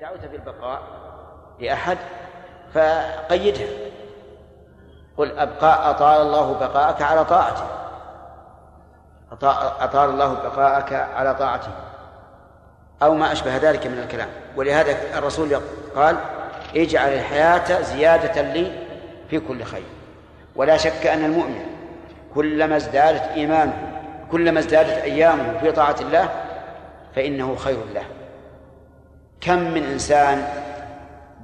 دعوت بالبقاء لأحد فقيدها. قل أبقاء أطال الله بقاءك على طاعته. أطال الله بقاءك على طاعته. أو ما أشبه ذلك من الكلام. ولهذا الرسول قال اجعل الحياة زيادة لي في كل خير. ولا شك أن المؤمن كلما ازدادت إيمانه كلما ازدادت أيامه في طاعة الله فإنه خير له. كم من إنسان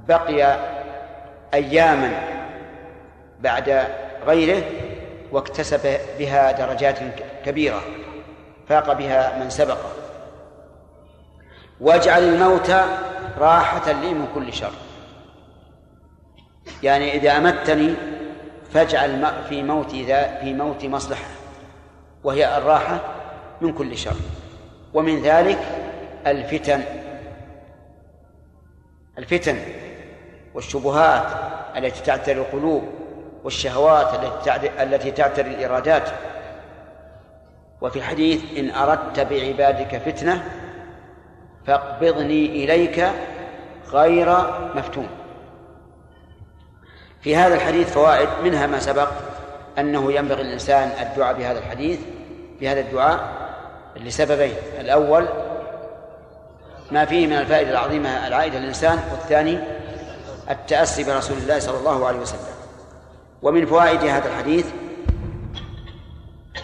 بقي أياما بعد غيره واكتسب بها درجات كبيرة فاق بها من سبقه. واجعل الموت راحة لي من كل شر. يعني إذا أمتني فاجعل في موتي ذا في موتي مصلحة وهي الراحة من كل شر. ومن ذلك الفتن الفتن والشبهات التي تعتري القلوب والشهوات التي تعتري الإرادات. وفي الحديث إن أردت بعبادك فتنة فاقبضني إليك غير مفتون. في هذا الحديث فوائد منها ما سبق أنه ينبغي للإنسان الدعاء بهذا الحديث بهذا الدعاء لسببين. الأول ما فيه من الفائدة العظيمة العائدة للإنسان والثاني التأسي برسول الله صلى الله عليه وسلم. ومن فوائد هذا الحديث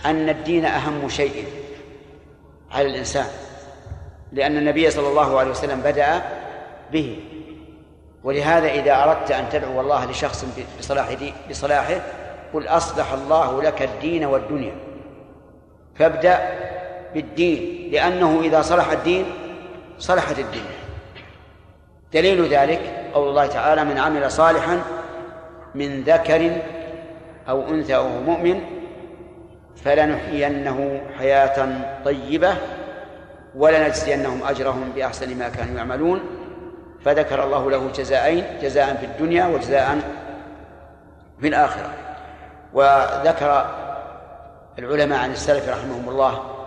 أن الدين أهم شيء على الإنسان لأن النبي صلى الله عليه وسلم بدأ به. ولهذا إذا أردت أن تدعو الله لشخص بصلاح بصلاحه قل أصلح الله لك الدين والدنيا. فابدأ بالدين لأنه إذا صلح الدين صلحت الدنيا. دليل ذلك قول الله تعالى من عمل صالحا من ذكر أو أنثى أو مؤمن فلنحيينه حياة طيبة ولنجزينهم أجرهم بأحسن ما كانوا يعملون. فذكر الله له جزاءين جزاء في الدنيا وجزاء في الآخرة. وذكر العلماء عن السلف رحمهم الله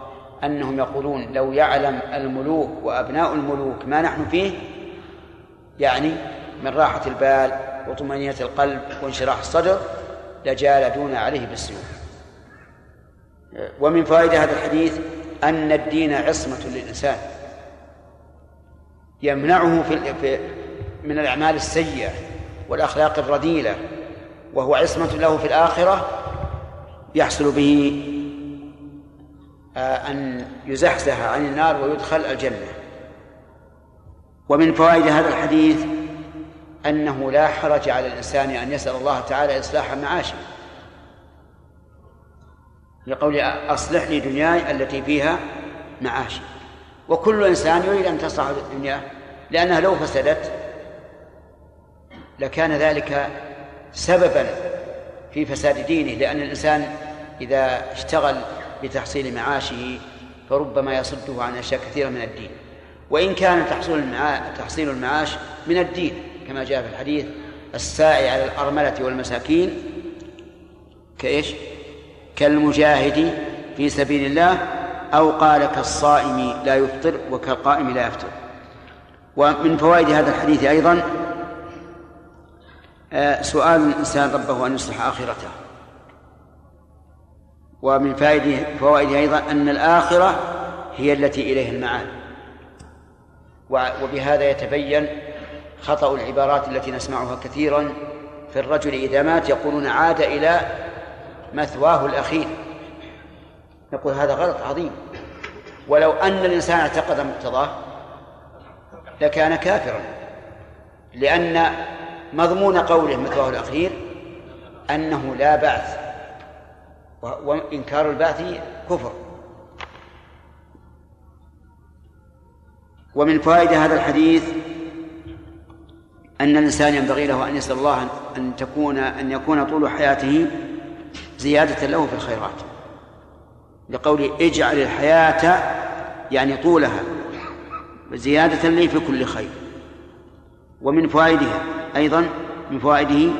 أنهم يقولون لو يعلم الملوك وأبناء الملوك ما نحن فيه يعني من راحة البال وطمأنينة القلب وانشراح الصدر لجالدون عليه بالسيوف. ومن فوائد هذا الحديث أن الدين عصمة للإنسان. يمنعه في من الأعمال السيئة والأخلاق الرذيلة وهو عصمة له في الآخرة يحصل به أن يزحزح عن النار ويدخل الجنة. ومن فوائد هذا الحديث أنه لا حرج على الإنسان أن يسأل الله تعالى إصلاح معاشه لقول أصلح لي دنياي التي فيها معاشي وكل إنسان يريد أن تصلح دنياه لأنها لو فسدت لكان ذلك سببا في فساد دينه لأن الإنسان إذا اشتغل بتحصيل معاشه فربما يصده عن أشياء كثيرة من الدين. وإن كان تحصيل المعاش, تحصيل المعاش من الدين كما جاء في الحديث الساعي على الأرملة والمساكين كإيش؟ كالمجاهد في سبيل الله أو قال كالصائم لا يفطر وكالقائم لا يفطر. ومن فوائد هذا الحديث أيضا آه، سؤال الإنسان ربه أن يصلح آخرته. ومن فائده فوائده أيضا أن الآخرة هي التي إليها المعاد. وبهذا يتبين خطأ العبارات التي نسمعها كثيرا في الرجل إذا مات يقولون عاد إلى مثواه الأخير. نقول هذا غلط عظيم. ولو أن الإنسان اعتقد مقتضاه لكان كافرا. لأن مضمون قوله مثواه الأخير أنه لا بعث. وإنكار البعث كفر. ومن فوائد هذا الحديث أن الإنسان ينبغي له أن يسأل الله أن تكون أن يكون طول حياته زيادة له في الخيرات. لقول اجعل الحياة يعني طولها زيادة لي في كل خير. ومن فوائدها أيضا من فوائده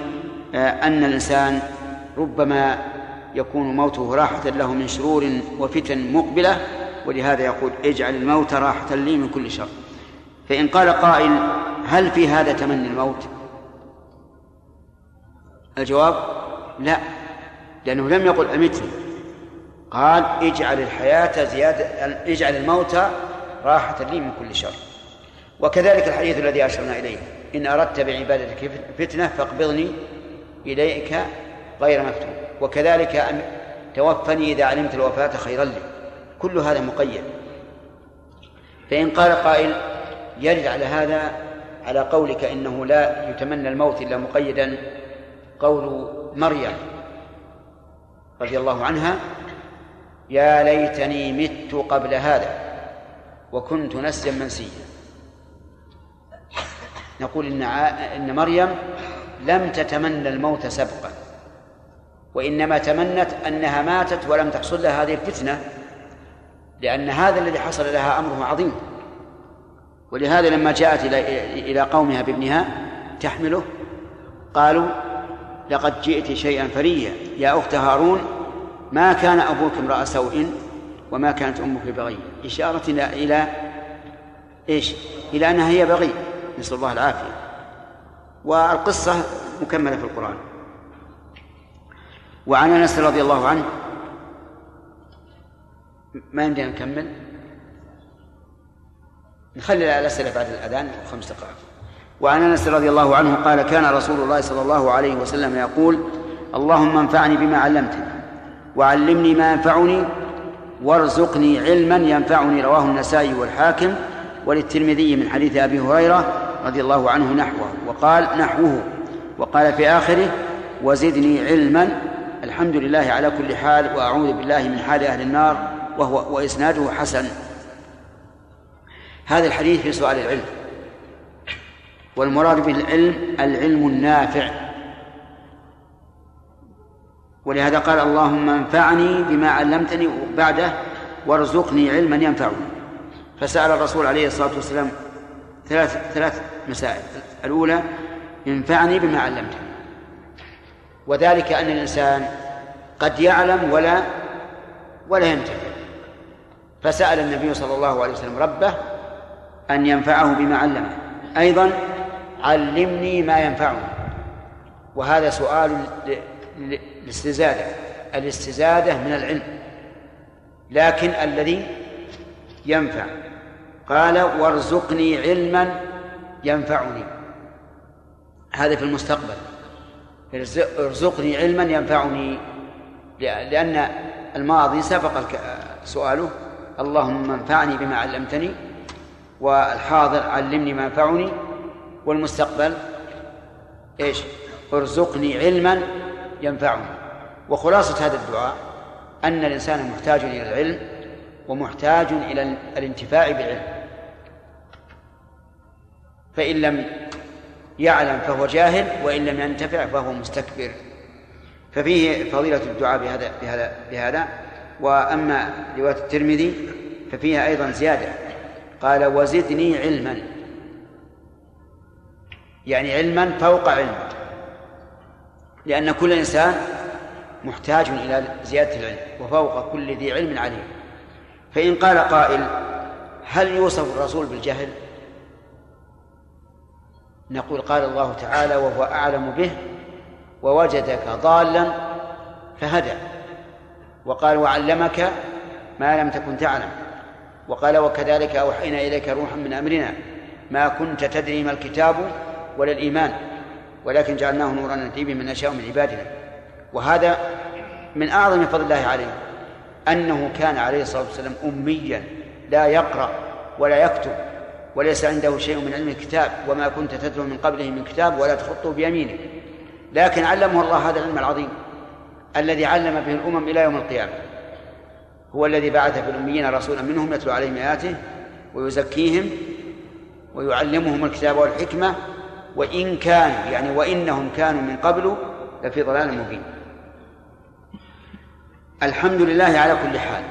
آه، أن الإنسان ربما يكون موته راحة له من شرور وفتن مقبلة ولهذا يقول اجعل الموت راحة لي من كل شر. فإن قال قائل هل في هذا تمني الموت؟ الجواب لا لأنه لم يقل أمتني قال اجعل الحياة زيادة اجعل الموت راحة لي من كل شر. وكذلك الحديث الذي أشرنا إليه إن أردت بعبادتك فتنة فاقبضني إليك غير مفتون. وكذلك أن توفني إذا علمت الوفاة خيرا لي. كل هذا مقيد. فإن قال قائل يرد على هذا على قولك إنه لا يتمنى الموت إلا مقيدا قول مريم رضي الله عنها يا ليتني مت قبل هذا وكنت نسيا منسيا. نقول إن إن مريم لم تتمنى الموت سبقا. وإنما تمنت أنها ماتت ولم تحصل لها هذه الفتنة لأن هذا الذي حصل لها أمره عظيم. ولهذا لما جاءت إلى إلى قومها بابنها تحمله قالوا لقد جئت شيئا فريا يا أخت هارون ما كان أبوك امرأ سوء وما كانت أمك بغي إشارة إلى إلى إيش؟ إلى أنها هي بغي نسأل الله العافية. والقصة مكملة في القرآن. وعن أنس رضي الله عنه. ما يمدينا نكمل نخلي الأسئلة بعد الأذان خمس دقائق. وعن أنس رضي الله عنه قال كان رسول الله صلى الله عليه وسلم يقول اللهم انفعني بما علمتني وعلمني ما ينفعني وارزقني علما ينفعني رواه النسائي والحاكم وللترمذي من حديث أبي هريرة رضي الله عنه نحوه. وقال نحوه. وقال في آخره وزدني علما الحمد لله على كل حال وأعوذ بالله من حال أهل النار وهو وإسناده حسن. هذا الحديث في سؤال العلم. والمراد بالعلم العلم النافع. ولهذا قال اللهم انفعني بما علمتني بعده وارزقني علما ينفعني فسأل الرسول عليه الصلاة والسلام ثلاث ثلاث مسائل. الأولى انفعني بما علمتني. وذلك أن الإنسان قد يعلم ولا ولا ينتفع. فسأل النبي صلى الله عليه وسلم ربه أن ينفعه بما علمه. أيضا علمني ما ينفعني وهذا سؤال الاستزادة الاستزادة من العلم. لكن الذي ينفع. قال وارزقني علما ينفعني. هذا في المستقبل. ارزقني علما ينفعني. لأن الماضي سبق سؤاله. اللهم انفعني بما علمتني والحاضر علمني ما ينفعني والمستقبل إيش؟ ارزقني علما ينفعني. وخلاصة هذا الدعاء أن الإنسان محتاج إلى العلم ومحتاج إلى الانتفاع بالعلم. فإن لم يعلم فهو جاهل وإن لم ينتفع فهو مستكبر. ففيه فضيلة الدعاء بهذا بهذا بهذا. وأما رواية الترمذي ففيها أيضا زيادة. قال وزدني علما. يعني علما فوق علم. لأن كل إنسان محتاج إلى زيادة العلم وفوق كل ذي علم عليم. فإن قال قائل هل يوصف الرسول بالجهل؟ نقول قال الله تعالى وهو أعلم به ووجدك ضالا فهدى. وقال وعلمك ما لم تكن تعلم. وقال وكذلك أوحينا إليك روحا من أمرنا. ما كنت تدري ما الكتاب ولا الإيمان. ولكن جعلناه نورا نهدي به من نشاء من عبادنا. وهذا من أعظم فضل الله عليه أنه كان عليه الصلاة والسلام أميا لا يقرأ ولا يكتب وليس عنده شيء من علم الكتاب. وما كنت تتلو من قبله من كتاب ولا تخطه بيمينك. لكن علمه الله هذا العلم العظيم الذي علم به الأمم إلى يوم القيامة. هو الذي بعث في الأميين رسولا منهم يتلو عليهم آياته ويزكيهم ويعلمهم الكتاب والحكمة وإن كانوا يعني وإنهم كانوا من قبل لفي ضلال مبين. الحمد لله على كل حال.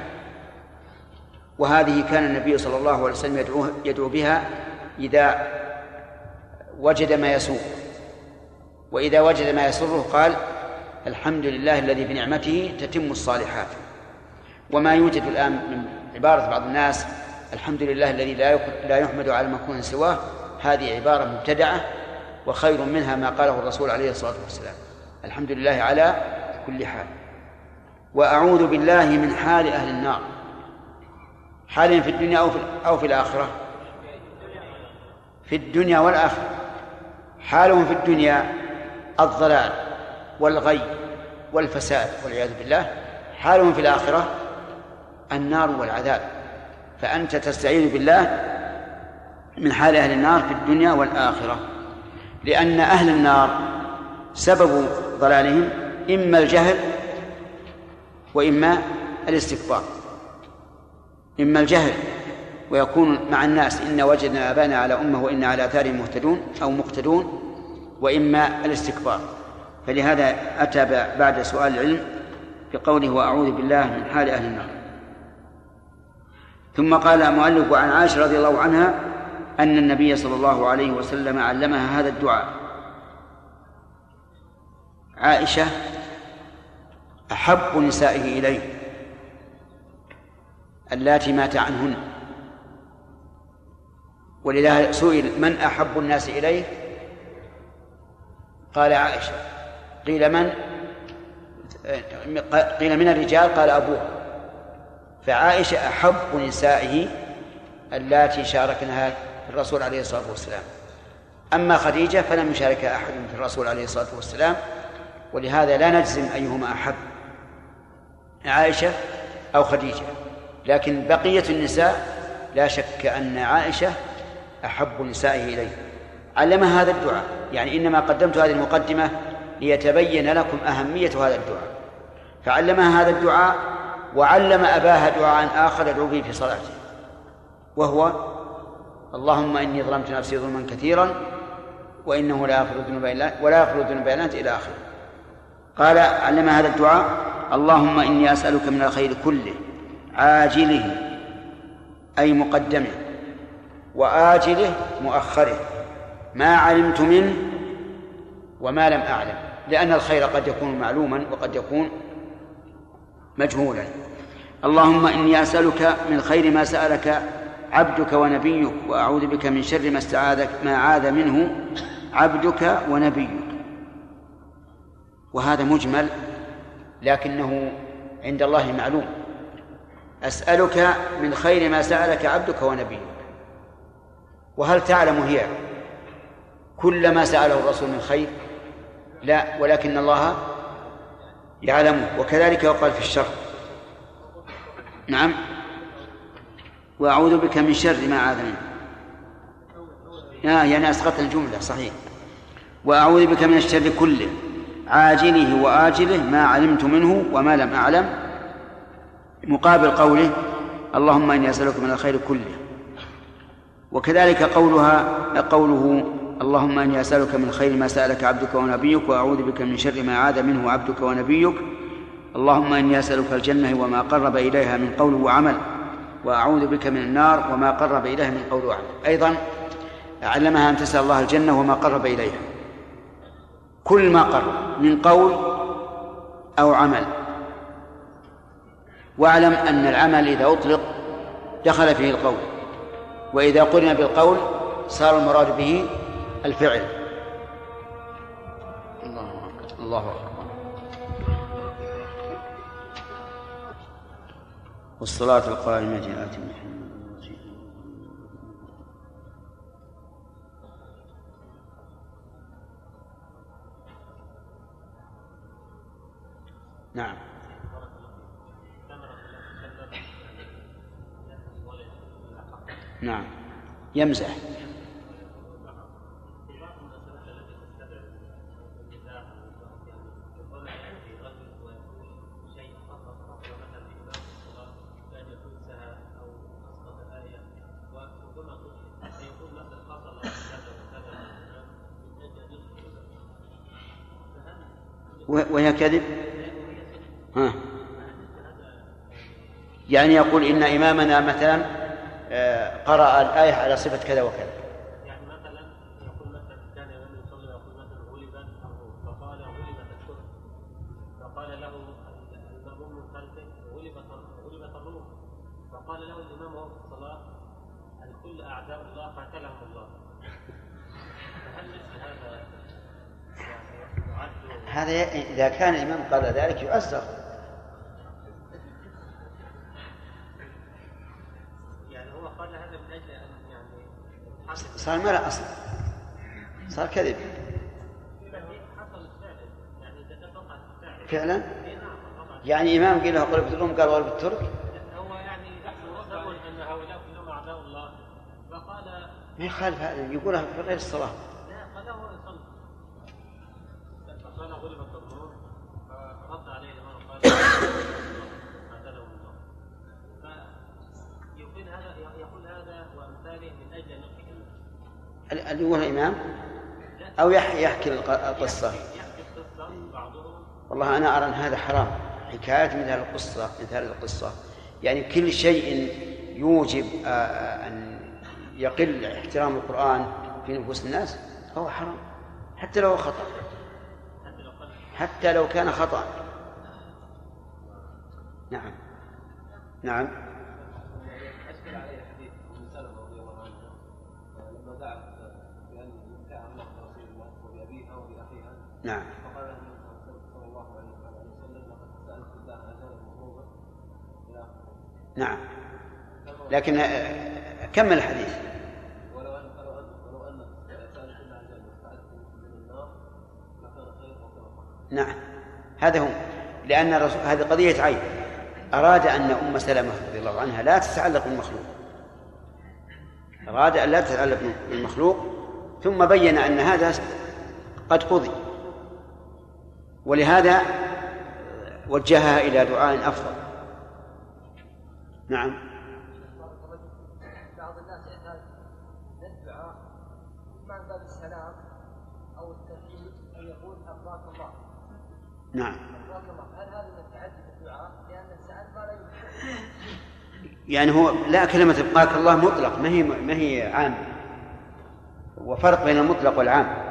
وهذه كان النبي صلى الله عليه وسلم يدعو, يدعو بها إذا وجد ما يسوء. وإذا وجد ما يسره قال الحمد لله الذي بنعمته تتم الصالحات. وما يوجد الآن من عبارة بعض الناس الحمد لله الذي لا لا يحمد على مكون سواه هذه عبارة مبتدعة وخير منها ما قاله الرسول عليه الصلاة والسلام. الحمد لله على كل حال. وأعوذ بالله من حال أهل النار. حال في الدنيا أو في, أو في الآخرة؟ في الدنيا والآخرة. حالهم في الدنيا الضلال والغي والفساد والعياذ بالله حالهم في الآخرة النار والعذاب. فأنت تستعيذ بالله من حال أهل النار في الدنيا والآخرة لأن أهل النار سبب ضلالهم إما الجهل وإما الاستكبار. إما الجهل ويكون مع الناس إن وجدنا آبانا على أمة وإن على آثارهم مهتدون أو مقتدون وإما الاستكبار. فلهذا أتى بعد سؤال العلم بقوله وأعوذ بالله من حال أهل النار. ثم قال المؤلف عن عائشة رضي الله عنها أن النبي صلى الله عليه وسلم علمها هذا الدعاء. عائشة أحب نسائه إليه اللاتي مات عنهن. ولذا سئل من أحب الناس إليه؟ قال عائشة قيل من؟ قيل من الرجال؟ قال أبوها فعائشة أحب نسائه اللاتي شاركنها الرسول عليه الصلاة والسلام. أما خديجة فلم يشاركها أحد في الرسول عليه الصلاة والسلام ولهذا لا نجزم أيهما أحب عائشة أو خديجة. لكن بقية النساء لا شك أن عائشة أحب نسائه إليه. علمها هذا الدعاء. يعني إنما قدمت هذه المقدمة ليتبين لكم أهمية هذا الدعاء. فعلمها هذا الدعاء وعلم أباها دعاء آخر يدعو به في صلاته. وهو اللهم إني ظلمت نفسي ظلما كثيرا وإنه لا يغفر الذنوب إلا ولا يغفر الذنوب إلا أنت إلى آخره. قال علم هذا الدعاء اللهم إني أسألك من الخير كله عاجله أي مقدمه وآجله مؤخره. ما علمت منه وما لم أعلم لأن الخير قد يكون معلوما وقد يكون مجهولا. اللهم إني أسألك من خير ما سألك عبدك ونبيك وأعوذ بك من شر ما استعاذك ما عاذ منه عبدك ونبيك. وهذا مجمل لكنه عند الله معلوم. أسألك من خير ما سألك عبدك ونبيك. وهل تعلم هي كل ما سأله الرسول من خير لا ولكن الله يعلمه وكذلك يقال في الشر. نعم. وأعوذ بك من شر ما عاذ منه آه يعني أسقط الجملة صحيح. وأعوذ بك من الشر كله عاجله وآجله ما علمت منه وما لم أعلم مقابل قوله اللهم إني أسألك من الخير كله. وكذلك قولها قوله اللهم إني أسألك من خير ما سألك عبدك ونبيك وأعوذ بك من شر ما عاد منه عبدك ونبيك. اللهم إني أسألك الجنة وما قرب إليها من قول وعمل وأعوذ بك من النار وما قرب إليها من قول وعمل. أيضا علمها أن تسأل الله الجنة وما قرب إليها. كل ما قرب من قول أو عمل. واعلم أن العمل إذا أطلق دخل فيه القول وإذا قرن بالقول صار المراد به الفعل. الله أكبر. الله أكبر والصلاة القائمة آت محمد نعم. نعم. يمزح. وهي كذب؟ ها. يعني يقول إن إمامنا مثلا آه، قرأ الآية على صفة كذا وكذا. قال ذلك يؤثر. يعني هو قال هذا من أجل أن يعني صار ملأ أصلا صار كذب. فعلا؟ يعني إمام قيل له قل بالروم قال قال بالترك. هو يعني أن هؤلاء كلهم أعداء الله فقال ما يخالف هذا يقولها في غير الصلاة. اللي يقول الإمام أو يحكي القصة. والله أنا أرى أن هذا حرام. حكاية مثل القصة مثل القصة. يعني كل شيء يوجب آه، آه، أن يقل احترام القرآن في نفوس الناس فهو حرام. حتى لو خطأ. حتى لو كان خطأ. نعم. نعم. نعم. فقال له النبي صلى الله عليه وسلم لقد سألت الله أجل المفروضة إلى آخره. نعم. لكن آه، كمل الحديث. ولو أن ولو الله واستعدت من النار لكان خير نعم. هذا هو. لأن الرسول هذه قضية عين. أراد أن أم سلمة رضي الله عنها لا تتعلق بالمخلوق. أراد أن لا تتعلق بالمخلوق ثم بين أن هذا قد قضي. ولهذا وجهها إلى دعاء أفضل. نعم. بعض الناس يحتاج للدعاء إما من باب السلام أو الترحيب أن يقول أرضاك الله. نعم. أرضاك الله. هل هذا من التعدي في الدعاء؟ لأن ما لا يعني هو لا كلمة إبقاك الله مطلق ما هي ما هي عام وفرق بين المطلق والعام.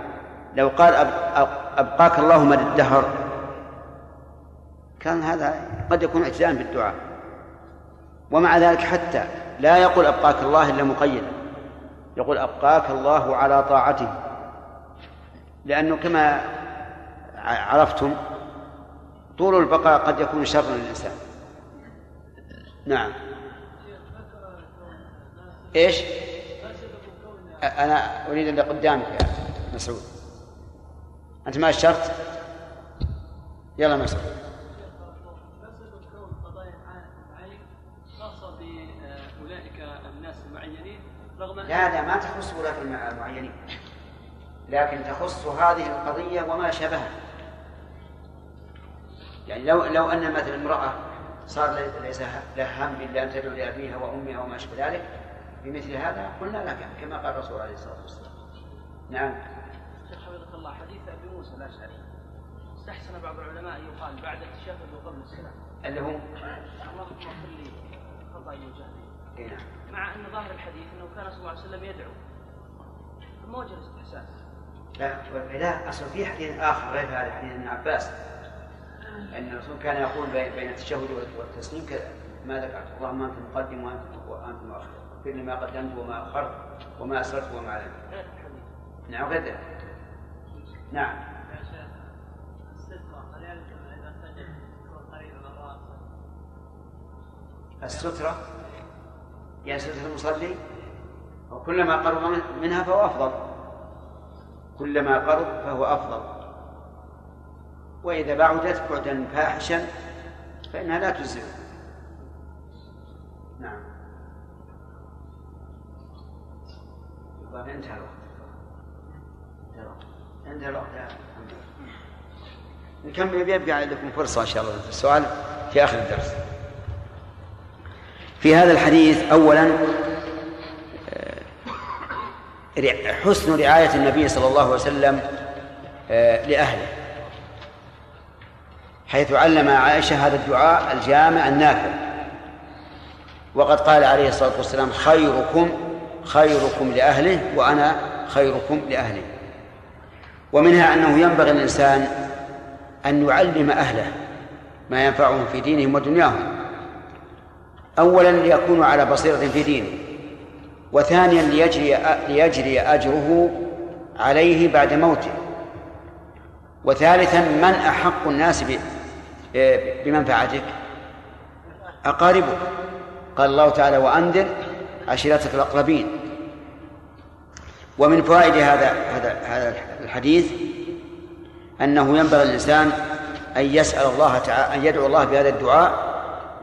لو قال أب- أب- أبقاك الله مدى الدهر كان هذا قد يكون اعتداء بالدعاء. ومع ذلك حتى لا يقول أبقاك الله إلا مقيدا. يقول أبقاك الله على طاعته. لأنه كما عرفتم طول البقاء قد يكون شرا للإنسان. نعم. إيش؟ أنا أريد اللي قدامك يا مسعود. خاصة بأولئك الناس المعينين رغم أن لا لا ما تخص المع- المعينين. لكن تخص هذه القضية وما شابهها يعني لو لو أن مثلا امرأة صار لي- ليس لها هم إلا أن تدعو لأبيها وأمها وما أشبه ذلك بمثل هذا قلنا لك كما قال الرسول عليه الصلاة والسلام. نعم. شيخ حفظك الله حديث أبي موسى الأشعري. استحسن بعض العلماء أن يقال بعد التشهد وقبل السلام اللي هو؟ اللهم اغفر لي خطأي وجهلي نعم مع أن ظاهر الحديث أنه كان صلى الله عليه وسلم يدعو. ثم وجه الاستحسان لا لا اصل في حديث آخر غير هذا حديث ابن عباس. أن الرسول كان يقول بين التشهد والتسليم كذا ما ذكرت. اللهم أنت مقدم وأنت وأنت مؤخر اغفر لي ما قدمت وما أخرت وما أسررت وما اعلنت الحديث. نعم غير ذلك. نعم. يا السترة؟ السترة يعني سترة المصلي؟ وكلما قرب من- منها فهو أفضل. كلما قرب فهو أفضل. وإذا بعدت بعدا فاحشا فإنها لا تجزئ. نعم. انتهى الوقت. انتهى الوقت. محمد. نكمل بيبقى لكم فرصة إن شاء الله. السؤال في آخر الدرس. في هذا الحديث أولا آه، حسن رعاية النبي صلى الله عليه وسلم آه، لأهله. حيث علم عائشة هذا الدعاء الجامع النافع. وقد قال عليه الصلاة والسلام خيركم خيركم لأهله وأنا خيركم لأهله ومنها أنه ينبغي الإنسان أن يعلم أهله ما ينفعهم في دينهم ودنياهم. أولا ليكونوا على بصيرة في دينه وثانيا ليجري ليجري أجره عليه بعد موته. وثالثا من أحق الناس بمنفعتك؟ أقاربك. قال الله تعالى وأنذر عشيرتك الأقربين. ومن فوائد هذا هذا هذا الحديث أنه ينبغي الإنسان أن يسأل الله تعالى أن يدعو الله بهذا الدعاء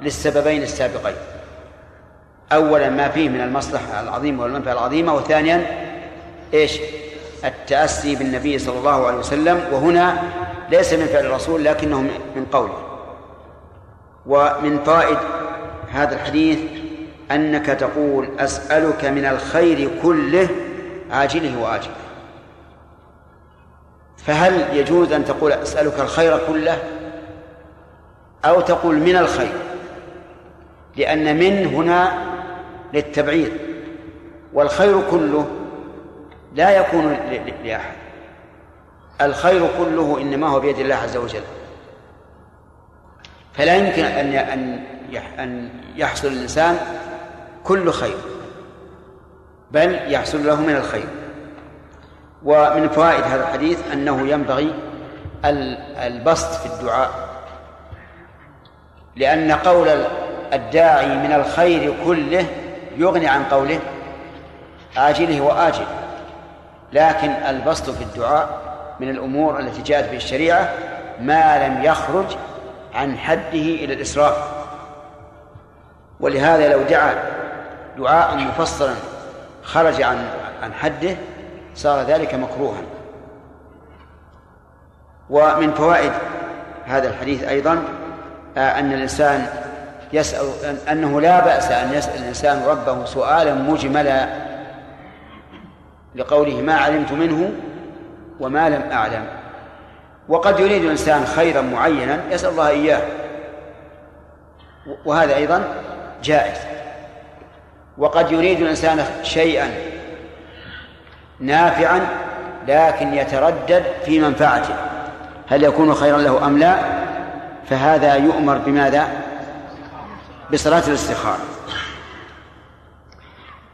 للسببين السابقين. أولا ما فيه من المصلحة العظيمة والمنفعة العظيمة وثانيا إيش؟ التأسي بالنبي صلى الله عليه وسلم وهنا ليس من فعل الرسول لكنه من قوله. ومن فوائد هذا الحديث أنك تقول أسألك من الخير كله عاجله وآجله. فهل يجوز أن تقول أسألك الخير كله؟ أو تقول من الخير؟ لأن من هنا للتبعيض والخير كله لا يكون لأحد. الخير كله إنما هو بيد الله عز وجل. فلا يمكن أن أن يحصل الإنسان كل خير. بل يحصل له من الخير. ومن فوائد هذا الحديث أنه ينبغي البسط في الدعاء. لأن قول الداعي من الخير كله يغني عن قوله آجله وآجله. لكن البسط في الدعاء من الأمور التي جاءت به الشريعة ما لم يخرج عن حده إلى الإسراف. ولهذا لو دعا دعاء مفصلا خرج عن عن حده صار ذلك مكروها. ومن فوائد هذا الحديث أيضا آه، أن الإنسان يسأل أنه لا بأس أن يسأل الإنسان ربه سؤالا مجملا لقوله ما علمت منه وما لم أعلم. وقد يريد الإنسان خيرا معينا يسأل الله إياه. وهذا أيضا جائز. وقد يريد الإنسان شيئا نافعا لكن يتردد في منفعته. هل يكون خيرا له أم لا؟ فهذا يؤمر بماذا؟ بصلاة الاستخارة.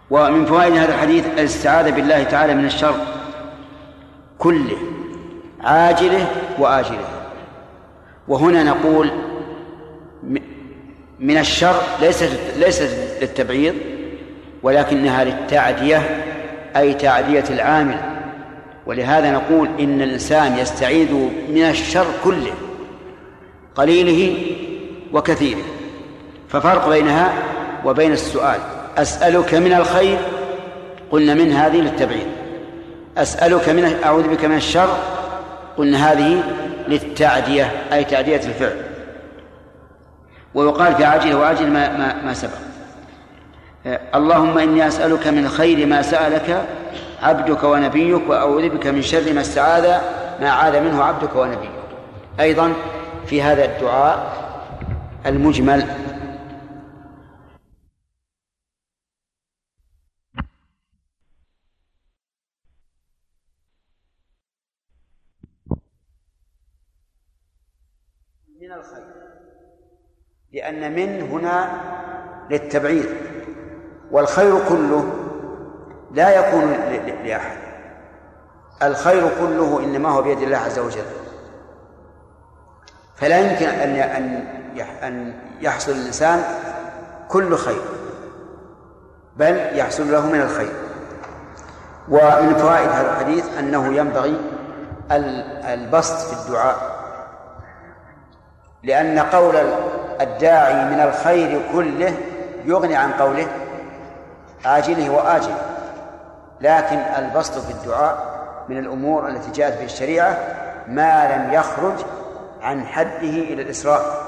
ومن فوائد هذا الحديث الاستعاذة بالله تعالى من الشر كله عاجله وآجله. وهنا نقول من الشر ليست ليست للتبعيض ولكنها للتعدية أي تعدية العامل. ولهذا نقول إن الإنسان يستعيذ من الشر كله قليله وكثيره. ففرق بينها وبين السؤال أسألك من الخير؟ قلنا من هذه للتبعيد أسألك من أعوذ بك من الشر؟ قلنا هذه للتعدية أي تعدية الفعل. ويقال في عاجل وعاجل ما, ما, ما سبق. اللهم إني أسألك من خير ما سألك عبدك ونبيك وأعوذ بك من شر ما استعاذ ما عاذ منه عبدك ونبيك. أيضا في هذا الدعاء المجمل. من الخير لأن من هنا للتبعيض. والخير كله لا يكون لأحد. الخير كله إنما هو بيد الله عز وجل. فلا يمكن أن أن يحصل الإنسان كل خير بل يحصل له من الخير. ومن فوائد هذا الحديث أنه ينبغي البسط في الدعاء لأن قول الداعي من الخير كله يغني عن قوله عاجله وآجله. لكن البسط في الدعاء من الأمور التي جاءت في الشريعة ما لم يخرج عن حده إلى الإسراف.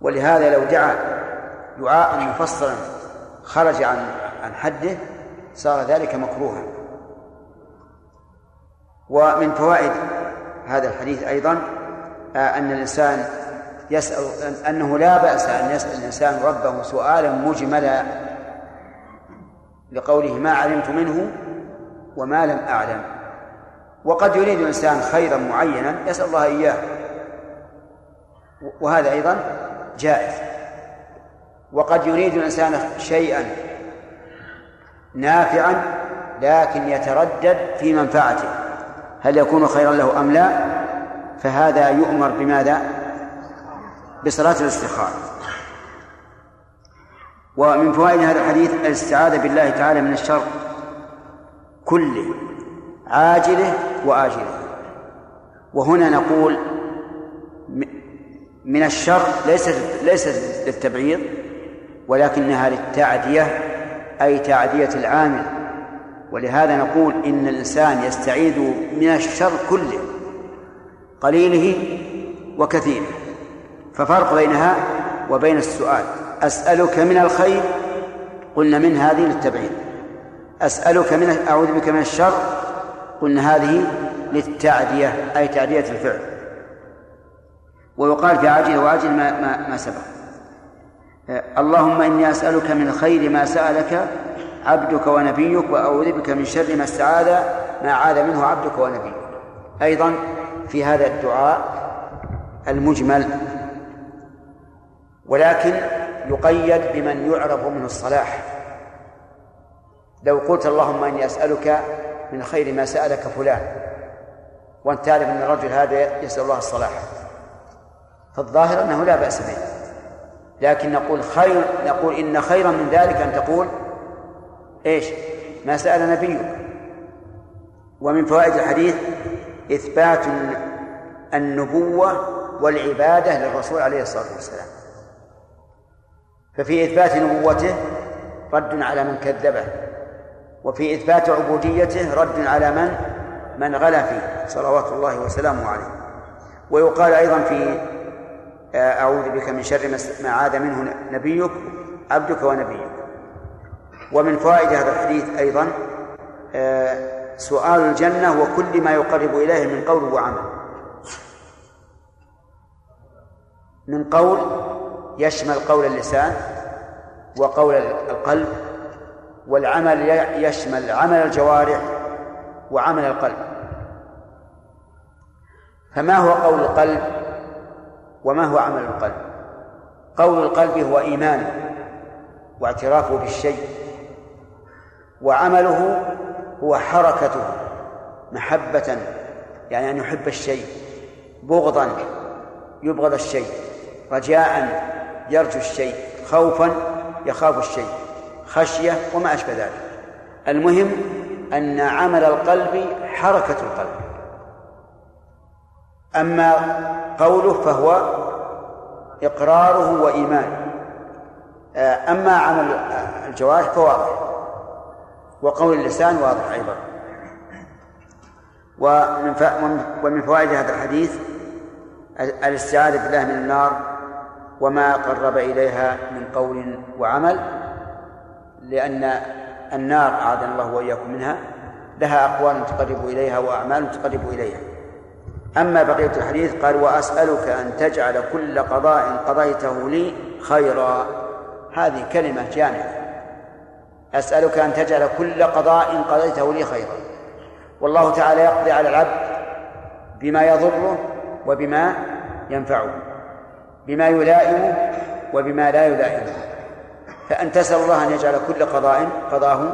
ولهذا لو دعا دعاء مفصلا خرج عن عن حده صار ذلك مكروها. ومن فوائد هذا الحديث أيضا آه، أن الإنسان يسأل أنه لا بأس أن يسأل الإنسان ربه سؤالا مجملا لقوله ما علمت منه وما لم أعلم. وقد يريد الإنسان خيرا معينا يسأل الله إياه. وهذا أيضا جائز. وقد يريد الإنسان شيئا نافعا لكن يتردد في منفعته. هل يكون خيرا له أم لا؟ فهذا يؤمر بماذا؟ بصلاة الاستخارة. ومن فوائد هذا الحديث الاستعاذة بالله تعالى من الشر كله عاجله وآجله. وهنا نقول من الشر ليست ليست للتبعيض ولكنها للتعدية أي تعدية العامل. ولهذا نقول إن الإنسان يستعيذ من الشر كله قليله وكثيره. ففرق بينها وبين السؤال. أسألك من الخير قلنا من هذه للتبعيد. أسألك من أعوذ بك من الشر قلنا هذه للتعدية أي تعدية الفعل. ويقال في عاجل وعاجل ما, ما, ما سبق. اللهم إني أسألك من خير ما سألك عبدك ونبيك وأعوذ بك من شر ما استعاذ ما عاذ منه عبدك ونبيك. أيضا في هذا الدعاء المجمل. ولكن يقيد بمن يعرف منه الصلاح. لو قلت اللهم إني أسألك من خير ما سألك فلان وأنت تعرف أن الرجل هذا يسأل الله الصلاح. فالظاهر أنه لا بأس به. لكن نقول خير نقول إن خيرا من ذلك أن تقول إيش؟ ما سأل نبيك. ومن فوائد الحديث إثبات النبوة والعبادة للرسول عليه الصلاة والسلام. ففي إثبات نبوته رد على من كذبه وفي إثبات عبوديته رد على من من غلا فيه صلوات الله وسلامه عليه. ويقال أيضا في آه، أعوذ بك من شر ما عاد منه نبيك عبدك ونبيك. ومن فوائد هذا الحديث أيضا آه، سؤال الجنة وكل ما يقرب إليه من قول وعمل. من قول يشمل قول اللسان وقول القلب والعمل يشمل عمل الجوارح وعمل القلب. فما هو قول القلب وما هو عمل القلب؟ قول القلب هو إيمان واعترافه بالشيء وعمله هو حركته محبة يعني أن يحب الشيء بغضا يبغض الشيء رجاء يرجو الشيء خوفا يخاف الشيء خشية وما أشبه ذلك. المهم أن عمل القلب حركة القلب. أما قوله فهو إقراره وإيمانه. أما عمل الجوارح فواضح. وقول اللسان واضح أيضا. ومن فوائد هذا الحديث الاستعاذة بالله من النار وما قرب إليها من قول وعمل لأن النار أعاذنا الله وإياكم منها لها أقوال تقرب إليها وأعمال تقرب إليها. أما بقية الحديث قال وأسألك أن تجعل كل قضاء قضيته لي خيرا. هذه كلمة جامعة. أسألك أن تجعل كل قضاء قضيته لي خيرا. والله تعالى يقضي على العبد بما يضره وبما ينفعه. بما يلائمه وبما لا يلائمه فأن تسأل الله أن يجعل كل قضاء قضاه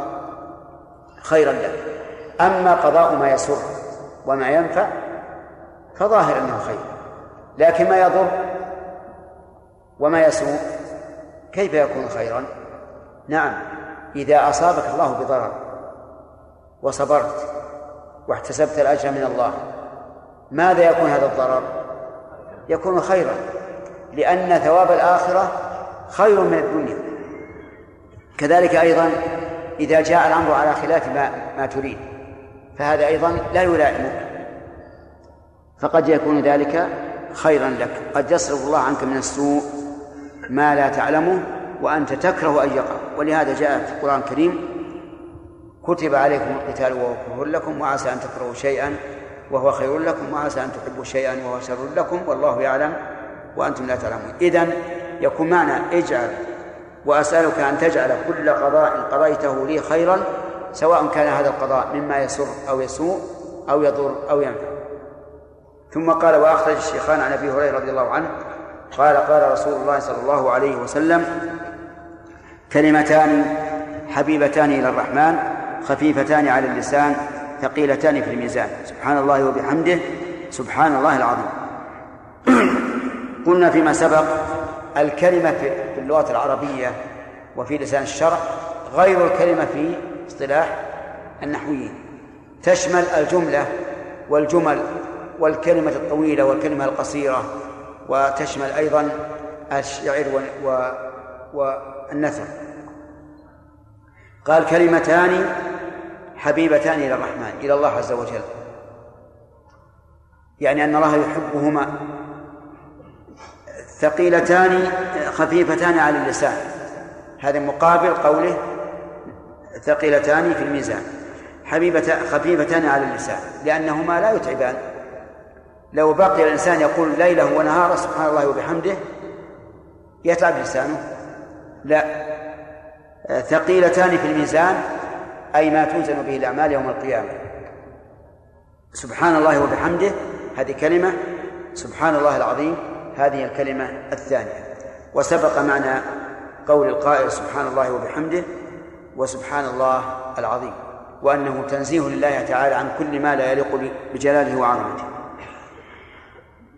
خيرا لك أما قضاء ما يسر وما ينفع فظاهر أنه خير. لكن ما يضر وما يسوء كيف يكون خيرا؟ نعم إذا أصابك الله بضرر وصبرت واحتسبت الأجر من الله ماذا يكون هذا الضرر؟ يكون خيرا. لأن ثواب الآخرة خير من الدنيا. كذلك أيضا إذا جاء الأمر على خلاف ما ما تريد فهذا أيضا لا يلائمك. فقد يكون ذلك خيرا لك. قد يصرف الله عنك من السوء ما لا تعلمه وأنت تكره أن يقع. ولهذا جاء في القرآن الكريم كتب عليكم القتال وهو كفر لكم وعسى أن تكرهوا شيئا وهو خير لكم وعسى أن تحبوا شيئا وهو شر لكم والله يعلم وأنتم لا تعلمون. إذن يكون معنى اجعل وأسألك أن تجعل كل قضاء قضيته لي خيرا سواء كان هذا القضاء مما يسر أو يسوء أو يضر أو ينفع. ثم قال وأخرج الشيخان عن أبي هريرة رضي الله عنه قال قال رسول الله صلى الله عليه وسلم كلمتان حبيبتان إلى الرحمن خفيفتان على اللسان ثقيلتان في الميزان. سبحان الله وبحمده سبحان الله العظيم. قلنا فيما سبق الكلمة في اللغة العربية وفي لسان الشرع غير الكلمة في اصطلاح النحويين. تشمل الجملة والجمل والكلمة الطويلة والكلمة القصيرة وتشمل أيضا الشعر والنثر. قال كلمتان حبيبتان إلى الرحمن إلى الله عز وجل. يعني أن الله يحبهما ثقيلتان خفيفتان على اللسان. هذا مقابل قوله ثقيلتان في الميزان. حبيبة خفيفتان على اللسان. لأنهما لا يتعبان. لو بقي الإنسان يقول ليله ونهاره سبحان الله وبحمده يتعب لسانه. لا. ثقيلتان في الميزان أي ما توزن به الأعمال يوم القيامة. سبحان الله وبحمده. هذه كلمة. سبحان الله العظيم. هذه الكلمة الثانية. وسبق معنى قول القائل سبحان الله وبحمده وسبحان الله العظيم وأنه تنزيه لله تعالى عن كل ما لا يليق بجلاله وعظمته.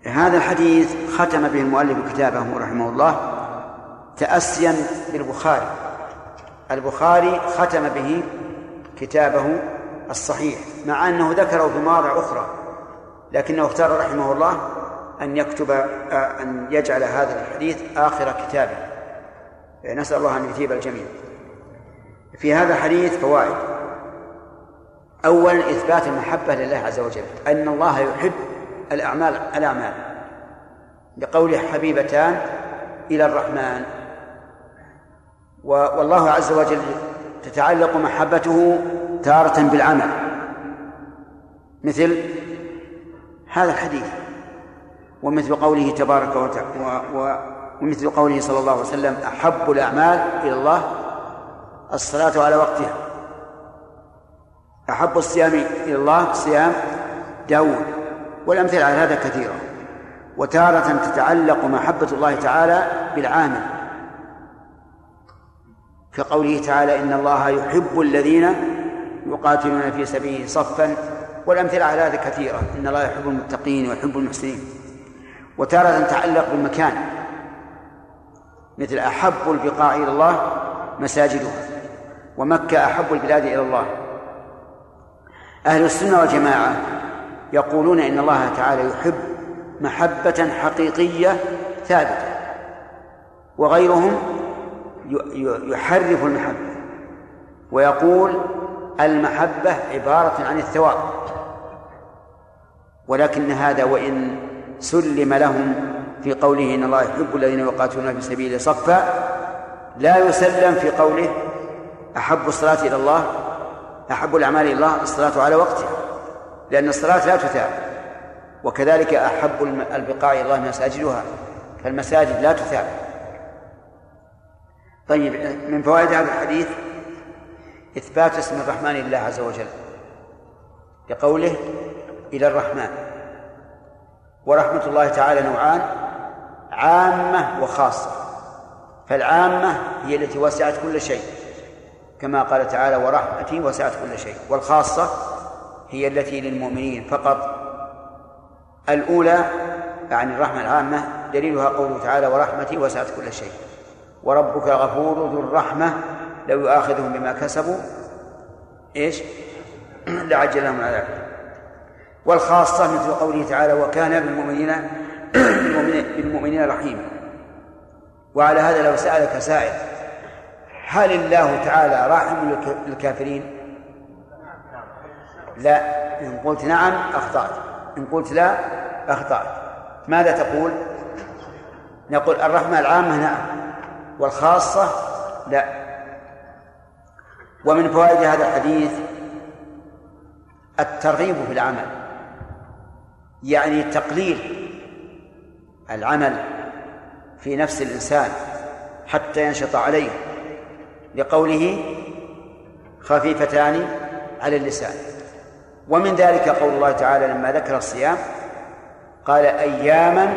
هذا الحديث ختم به المؤلف كتابه رحمه الله تأسيا بالبخاري. البخاري ختم به كتابه الصحيح مع أنه ذكره في مواضع أخرى لكنه اختار رحمه الله أن يكتب أن يجعل هذا الحديث آخر كتابه. نسأل الله أن يثيب الجميع. في هذا الحديث فوائد. أولا إثبات المحبة لله عز وجل أن الله يحب الأعمال الأعمال. بقوله حبيبتان إلى الرحمن. والله عز وجل تتعلق محبته تارة بالعمل. مثل هذا الحديث. ومثل قوله تبارك وتعالى ومثل قوله صلى الله عليه وسلم أحب الأعمال إلى الله الصلاة على وقتها. أحب الصيام إلى الله صيام داود. والأمثلة على هذا كثيرة. وتارة تتعلق محبة الله تعالى بالعامل. كقوله تعالى إن الله يحب الذين يقاتلون في سبيله صفا. والأمثلة على هذا كثيرة. إن الله يحب المتقين ويحب المحسنين. وتارة تتعلق بالمكان مثل أحب البقاع إلى الله مساجدها ومكة أحب البلاد إلى الله. أهل السنة والجماعة يقولون إن الله تعالى يحب محبة حقيقية ثابتة وغيرهم يحرف المحبة ويقول المحبة عبارة عن الثواب ولكن هذا وإن سلم لهم في قوله إن الله يحب الذين يقاتلون في سبيله صفا. لا يسلم في قوله أحب الصلاة إلى الله أحب الأعمال إلى الله الصلاة على وقتها لأن الصلاة لا تثاب وكذلك أحب البقاع إلى الله مساجدها فالمساجد لا تثاب طيب من فوائد هذا الحديث إثبات اسم الرحمن لله عز وجل بقوله إلى الرحمن. ورحمة الله تعالى نوعان عامة وخاصة. فالعامة هي التي وسعت كل شيء كما قال تعالى ورحمتي وسعت كل شيء. والخاصة هي التي للمؤمنين فقط. الأولى يعني الرحمة العامة دليلها قوله تعالى ورحمتي وسعت كل شيء. وربك غفور ذو الرحمة لو يؤاخذهم بما كسبوا إيش؟ لعجل لهم العذاب والخاصة مثل قوله تعالى وكان بالمؤمنين بالمؤمنين رحيما. وعلى هذا لو سألك سائل هل الله تعالى راحم للكافرين؟ لا. إن قلت نعم أخطأت. إن قلت لا أخطأت. ماذا تقول؟ نقول الرحمة العامة نعم والخاصة لا. ومن فوائد هذا الحديث الترغيب في العمل. يعني تقليل العمل في نفس الإنسان حتى ينشط عليه لقوله خفيفتان على اللسان. ومن ذلك قول الله تعالى لما ذكر الصيام قال أياما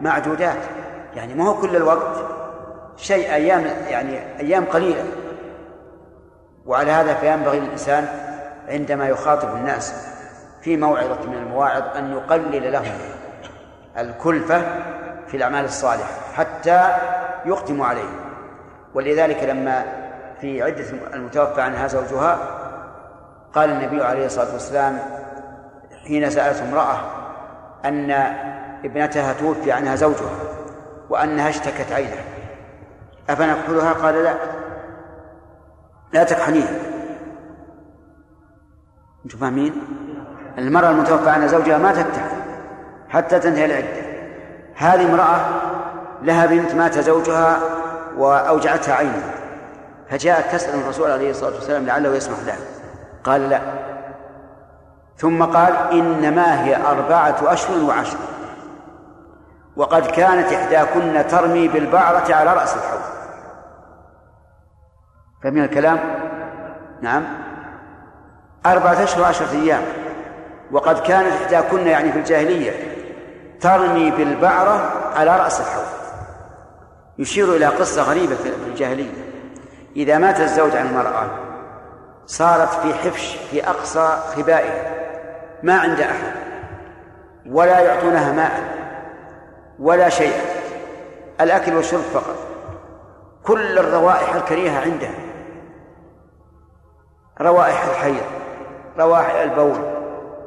معدودات. يعني ما هو كل الوقت شيء أيام يعني أيام قليلة. وعلى هذا فينبغي للإنسان عندما يخاطب الناس في موعظة من المواعظ أن يقلل لهم الكلفة في الأعمال الصالحة حتى يقدم عليه ولذلك لما في عدة المتوفى عنها زوجها قال النبي عليه الصلاة والسلام حين سألت امرأة أن ابنتها توفي عنها زوجها وأنها اشتكت عينها أفنكحلها قال لا. لا تكحليها أنتم فاهمين؟ المرأة المتوفى عنها زوجها ما تكتحل حتى تنتهي العدة. هذه امرأة لها بنت مات زوجها وأوجعتها عينها فجاءت تسأل الرسول عليه الصلاة والسلام لعله يسمح لها. قال لا. ثم قال إنما هي أربعة أشهر وعشر. وقد كانت إحداكن ترمي بالبعرة على رأس الحوض. فمن الكلام؟ نعم. أربعة أشهر وعشرة أيام. وقد كانت إحداكن يعني في الجاهلية ترمي بالبعرة على رأس الحوض. يشير إلى قصة غريبة في الجاهلية. إذا مات الزوج عن المرأة صارت في حفش في أقصى خبائها ما عند أحد ولا يعطونها ماء ولا شيء الأكل والشرب فقط. كل الروائح الكريهة عندها روائح الحيض روائح البول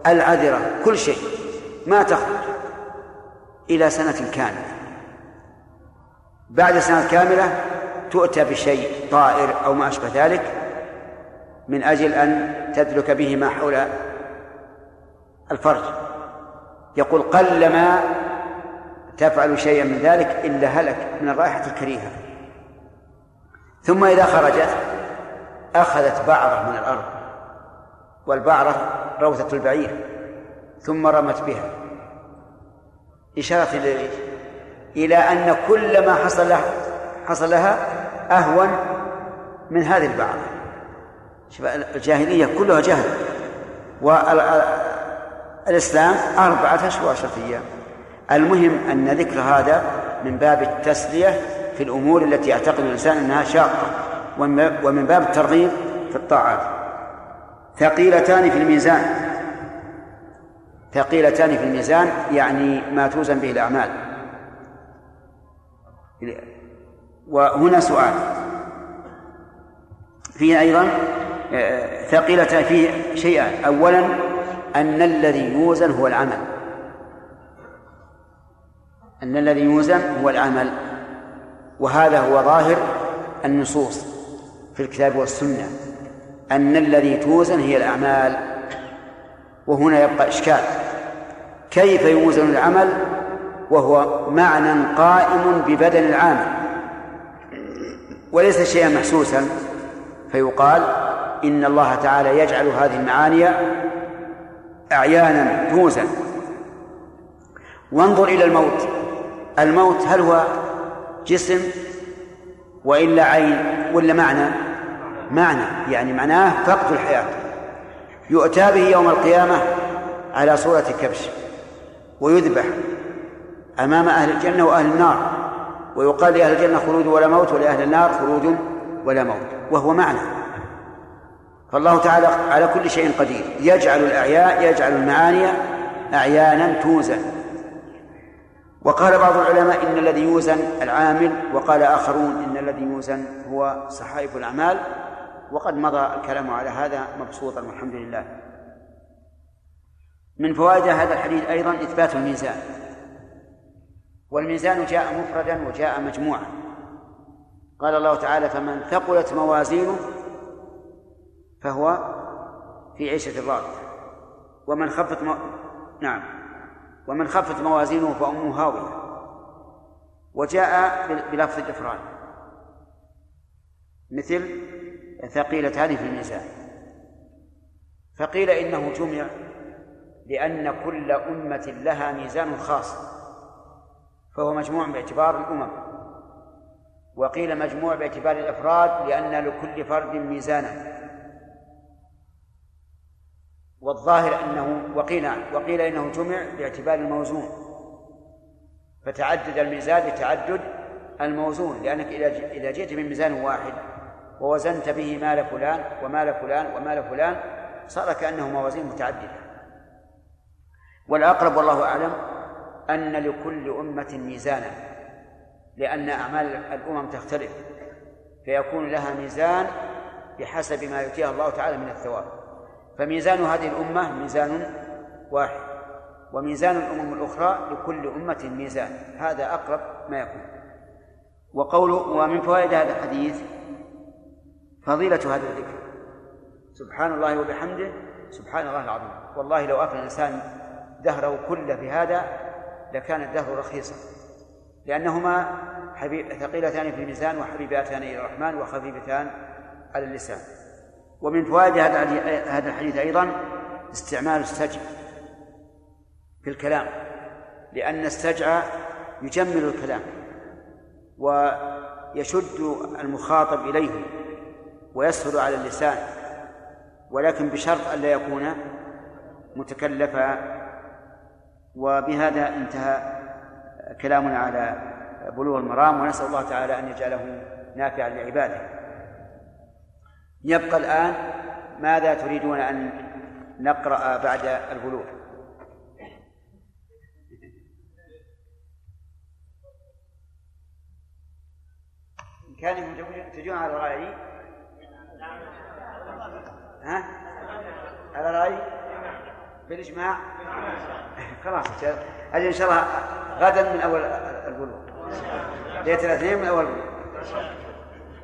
العذرة كل شيء. ما تخرج. إلى سنة كاملة. بعد سنة كاملة تؤتى بشيء طائر أو ما أشبه ذلك من أجل أن تدلك به ما حول الفرج. يقول قلما تفعل شيئا من ذلك إلا هلك من الرائحة الكريهة. ثم إذا خرجت أخذت بعرة من الأرض. والبعرة روثة البعير ثم رمت بها. إشارة إلى إلى أن كل ما حصل حصل لها أهون من هذه البعرة الجاهلية كلها جهل. والإسلام أربعة أشهر وعشرة أيام المهم أن ذكر هذا من باب التسلية في الأمور التي يعتقد الإنسان أنها شاقة ومن باب الترغيب في الطاعات. ثقيلتان في الميزان. ثقيلتان في الميزان يعني ما توزن به الأعمال. وهنا سؤال. فيه أيضا ثقيلة فيه شيئان أولا أن الذي يوزن هو العمل. أن الذي يوزن هو العمل. وهذا هو ظاهر النصوص في الكتاب والسنة. أن الذي توزن هي الأعمال وهنا يبقى إشكال. كيف يوزن العمل؟ وهو معنى قائم ببدن العامل. وليس شيئا محسوسا فيقال إن الله تعالى يجعل هذه المعاني أعيانا توزن. وانظر إلى الموت. الموت هل هو جسم وإلا عين ولا معنى؟ معنى يعني معناه فقد الحياة. يؤتى به يوم القيامة على صورة كبش ويذبح أمام أهل الجنة وأهل النار. ويقال لأهل الجنة خلود ولا موت ولأهل النار خلود ولا موت وهو معنى. فالله تعالى على كل شيء قدير. يجعل الأعياء يجعل المعاني أعيانا توزن. وقال بعض العلماء إن الذي يوزن العامل وقال آخرون إن الذي يوزن هو صحائف الأعمال وقد مضى الكلام على هذا مبسوطا والحمد لله. من فوائد هذا الحديث أيضا إثبات الميزان. والميزان جاء مفردا وجاء مجموعا. قال الله تعالى فمن ثقلت موازينه فهو في عيشة راضية ومن خفت مو... نعم. ومن خفت موازينه فأمه هاوية. وجاء بلفظ الإفراد. مثل ثقيلتان في الميزان فقيل إنه جمع لأن كل أمة لها ميزان خاص فهو مجموع باعتبار الأمم. وقيل مجموع باعتبار الإفراد لأن لكل فرد ميزانا والظاهر أنه وقيل وقيل إنه جمع باعتبار الموزون. فتعدد الميزان لتعدد الموزون لأنك إذا إذا جئت من ميزان واحد ووزنت به مال فلان ومال فلان ومال فلان صار كأنه موازين متعددة. والأقرب والله أعلم أن لكل أمة ميزانا لأن أعمال الأمم تختلف فيكون لها ميزان بحسب ما يؤتيها الله تعالى من الثواب. فميزان هذه الأمة ميزان واحد وميزان الأمم الأخرى لكل أمة ميزان هذا أقرب ما يكون. وقوله ومن فوائد هذا الحديث فضيلة هذا الذكر. سبحان الله وبحمده سبحان الله العظيم. والله لو أفنى الإنسان دهره كله في هذا لكان الدهر رخيصا. لأنهما حبيب ثقيلتان في الميزان وحبيبتان إلى الرحمن وخفيفتان على اللسان. ومن فوائد هذا الحديث أيضا استعمال السجع في الكلام. لأن السجع يجمل الكلام ويشد المخاطب إليه. ويسهل على اللسان ولكن بشرط ألا يكون متكلفا. وبهذا انتهى كلامنا على بلوغ المرام ونسأل الله تعالى أن يجعله نافعا لعباده. يبقى الآن ماذا تريدون أن نقرأ بعد البلوغ؟ كان تجون على رأيي ها؟ على رأي؟ بالإجماع؟ خلاص أجل إن شاء الله غدا من أول البلوغ ليلة الاثنين من أول البلوغ